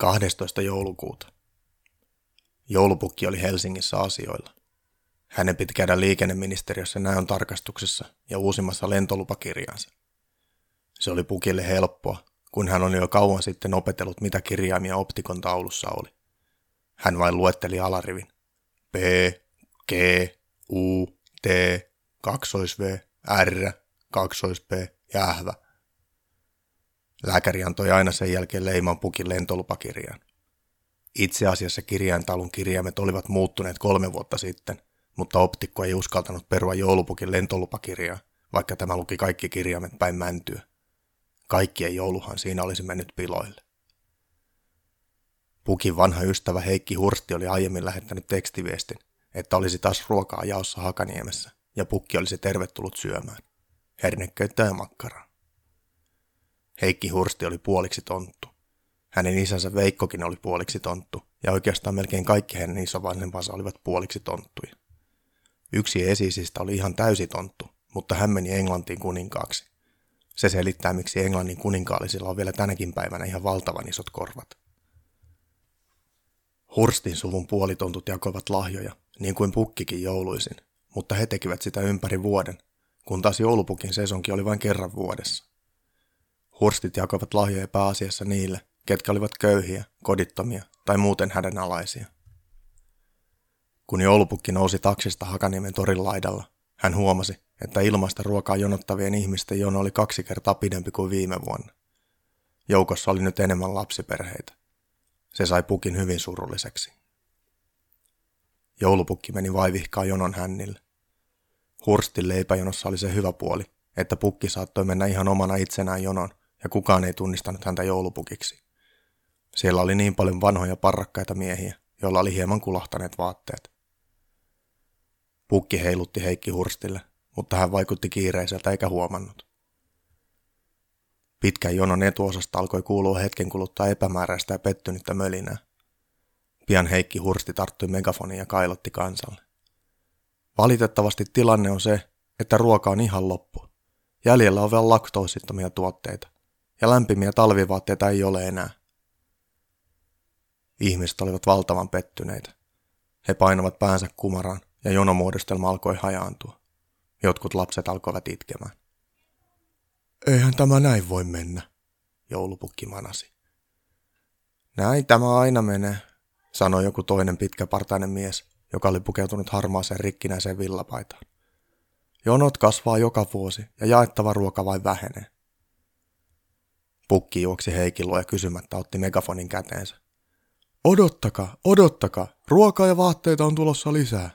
12. joulukuuta. Joulupukki oli Helsingissä asioilla. Hänen piti käydä liikenneministeriössä näön tarkastuksessa ja uusimmassa lentolupakirjansa. Se oli pukille helppoa, kun hän oli jo kauan sitten opetellut, mitä kirjaimia optikon taulussa oli. Hän vain luetteli alarivin. P, G, U, T, kaksois V, R, kaksois P ja ähvä. Lääkäri antoi aina sen jälkeen leiman pukin lentolupakirjaan. Itse asiassa kirjaintalun kirjaimet olivat muuttuneet kolme vuotta sitten, mutta optikko ei uskaltanut perua joulupukin lentolupakirjaa, vaikka tämä luki kaikki kirjaimet päin mäntyä. Kaikkien jouluhan siinä olisi mennyt piloille. Pukin vanha ystävä Heikki Hursti oli aiemmin lähettänyt tekstiviestin, että olisi taas ruokaa jaossa Hakaniemessä ja pukki olisi tervetullut syömään. Hernekköitä ja makkaraa. Heikki Hursti oli puoliksi tonttu. Hänen isänsä Veikkokin oli puoliksi tonttu, ja oikeastaan melkein kaikki hänen isovanhempansa olivat puoliksi tonttuja. Yksi esisistä oli ihan täysi tonttu, mutta hän meni Englantiin kuninkaaksi. Se selittää, miksi Englannin kuninkaallisilla on vielä tänäkin päivänä ihan valtavan isot korvat. Hurstin suvun puolitontut jakoivat lahjoja, niin kuin pukkikin jouluisin, mutta he tekivät sitä ympäri vuoden, kun taas joulupukin sesonki oli vain kerran vuodessa. Hurstit jakoivat lahjoja pääasiassa niille, ketkä olivat köyhiä, kodittomia tai muuten hädänalaisia. Kun joulupukki nousi taksista Hakaniemen torin laidalla, hän huomasi, että ilmaista ruokaa jonottavien ihmisten jono oli kaksi kertaa pidempi kuin viime vuonna. Joukossa oli nyt enemmän lapsiperheitä. Se sai pukin hyvin surulliseksi. Joulupukki meni vaivihkaa jonon hännille. Hurstin leipäjonossa oli se hyvä puoli, että pukki saattoi mennä ihan omana itsenään jonon, ja kukaan ei tunnistanut häntä joulupukiksi. Siellä oli niin paljon vanhoja parrakkaita miehiä, joilla oli hieman kulahtaneet vaatteet. Pukki heilutti Heikki Hurstille, mutta hän vaikutti kiireiseltä eikä huomannut. Pitkän jonon etuosasta alkoi kuulua hetken kuluttaa epämääräistä ja pettynyttä mölinää. Pian Heikki Hursti tarttui megafoniin ja kailotti kansalle. Valitettavasti tilanne on se, että ruoka on ihan loppu. Jäljellä on vielä laktoosittomia tuotteita, ja lämpimiä talvivaatteita ei ole enää. Ihmiset olivat valtavan pettyneitä. He painavat päänsä kumaraan, ja jonomuodostelma alkoi hajaantua. Jotkut lapset alkoivat itkemään. Eihän tämä näin voi mennä, joulupukki manasi. Näin tämä aina menee, sanoi joku toinen pitkäpartainen mies, joka oli pukeutunut harmaaseen rikkinäiseen villapaitaan. Jonot kasvaa joka vuosi ja jaettava ruoka vain vähenee. Pukki juoksi Heikilua ja kysymättä otti megafonin käteensä. Odottakaa, odottakaa, ruokaa ja vaatteita on tulossa lisää.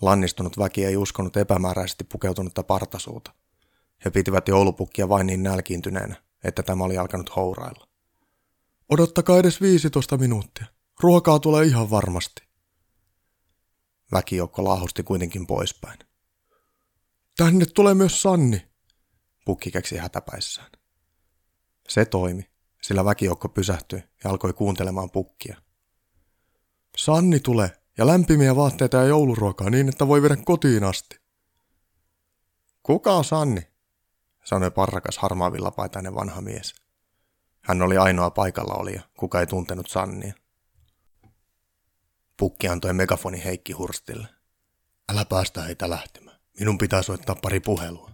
Lannistunut väki ei uskonut epämääräisesti pukeutunutta partasuuta. He pitivät joulupukkia vain niin nälkiintyneenä, että tämä oli alkanut hourailla. Odottakaa edes 15 minuuttia. Ruokaa tulee ihan varmasti. Väkijoukko laahusti kuitenkin poispäin. Tänne tulee myös Sanni, pukki keksi hätäpäissään. Se toimi, sillä väkijoukko pysähtyi ja alkoi kuuntelemaan pukkia. Sanni tulee ja lämpimiä vaatteita ja jouluruokaa niin, että voi viedä kotiin asti. Kuka on Sanni? sanoi parrakas harmaavillapaitainen vanha mies. Hän oli ainoa paikalla olija, kuka ei tuntenut Sannia. Pukki antoi megafoni Heikki Hurstille. Älä päästä heitä lähtemään. Minun pitää soittaa pari puhelua.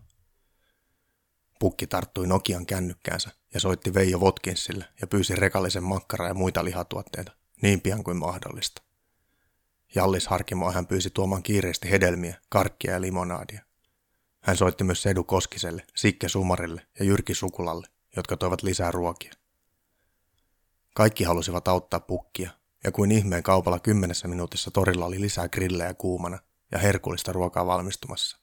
Pukki tarttui Nokian kännykkäänsä ja soitti Veijo Votkinsille ja pyysi rekallisen makkaraa ja muita lihatuotteita niin pian kuin mahdollista. Jallis Harkimoa hän pyysi tuomaan kiireesti hedelmiä, karkkia ja limonaadia. Hän soitti myös Sedu Koskiselle, Sikke Sumarille ja Jyrki Sukulalle, jotka toivat lisää ruokia. Kaikki halusivat auttaa pukkia, ja kuin ihmeen kaupalla kymmenessä minuutissa torilla oli lisää grillejä kuumana ja herkullista ruokaa valmistumassa.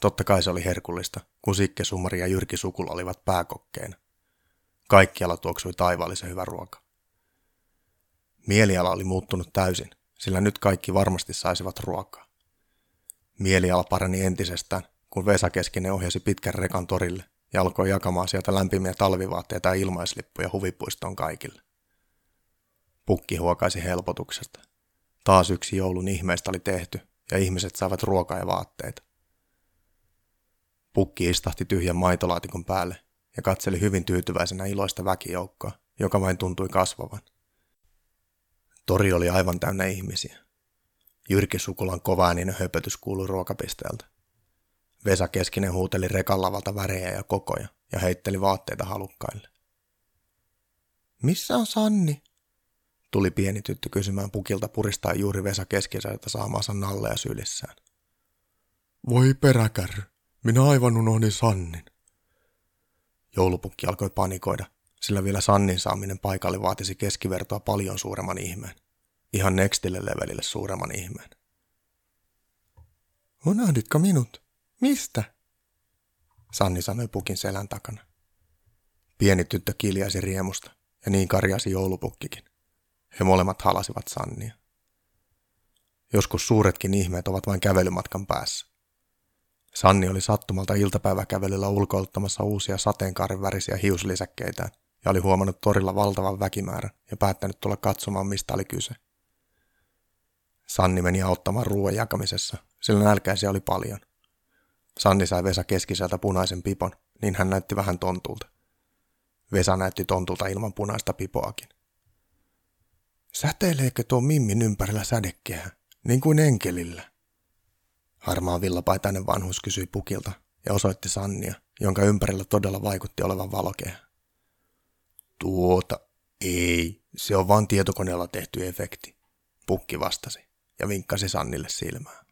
Totta kai se oli herkullista, kun Sikke Sumari ja Jyrki Sukula olivat pääkokkeina. Kaikkialla tuoksui taivaallisen hyvä ruoka. Mieliala oli muuttunut täysin, sillä nyt kaikki varmasti saisivat ruokaa. Mieliala parani entisestään, kun Vesa Keskinen ohjasi pitkän rekan torille ja alkoi jakamaan sieltä lämpimiä talvivaatteita ja ilmaislippuja huvipuistoon kaikille. Pukki huokaisi helpotuksesta. Taas yksi joulun ihmeistä oli tehty ja ihmiset saivat ruokaa ja vaatteita. Pukki istahti tyhjän maitolaatikon päälle ja katseli hyvin tyytyväisenä iloista väkijoukkoa, joka vain tuntui kasvavan. Tori oli aivan täynnä ihmisiä. Jyrki Sukulan kovaääninen höpötys kuului ruokapisteeltä. Vesa Keskinen huuteli rekallavalta värejä ja kokoja ja heitteli vaatteita halukkaille. Missä on Sanni? Tuli pieni tyttö kysymään pukilta puristaa juuri Vesa Keskiseltä saamaansa nalleja sylissään. Voi peräkärry, minä aivan unohdin Sannin. Joulupukki alkoi panikoida, sillä vielä Sannin saaminen paikalle vaatisi keskivertoa paljon suuremman ihmeen. Ihan nextille levelille suuremman ihmeen. Unohditko minut? Mistä? Sanni sanoi pukin selän takana. Pieni tyttö kiljaisi riemusta, ja niin karjasi joulupukkikin. He molemmat halasivat Sannia. Joskus suuretkin ihmeet ovat vain kävelymatkan päässä. Sanni oli sattumalta iltapäiväkävelyllä ulkoiluttamassa uusia sateenkaaren värisiä hiuslisäkkeitä ja oli huomannut torilla valtavan väkimäärän ja päättänyt tulla katsomaan, mistä oli kyse. Sanni meni auttamaan ruoan jakamisessa, sillä nälkäisiä oli paljon. Sanni sai Vesa keskiseltä punaisen pipon, niin hän näytti vähän tontulta. Vesa näytti tontulta ilman punaista pipoakin. Säteileekö tuo Mimmin ympärillä sädekkeä, niin kuin enkelillä? Harmaa villapaitainen vanhus kysyi pukilta ja osoitti Sannia, jonka ympärillä todella vaikutti olevan valokehä. Tuota, ei, se on vain tietokoneella tehty efekti, pukki vastasi ja vinkkasi Sannille silmää.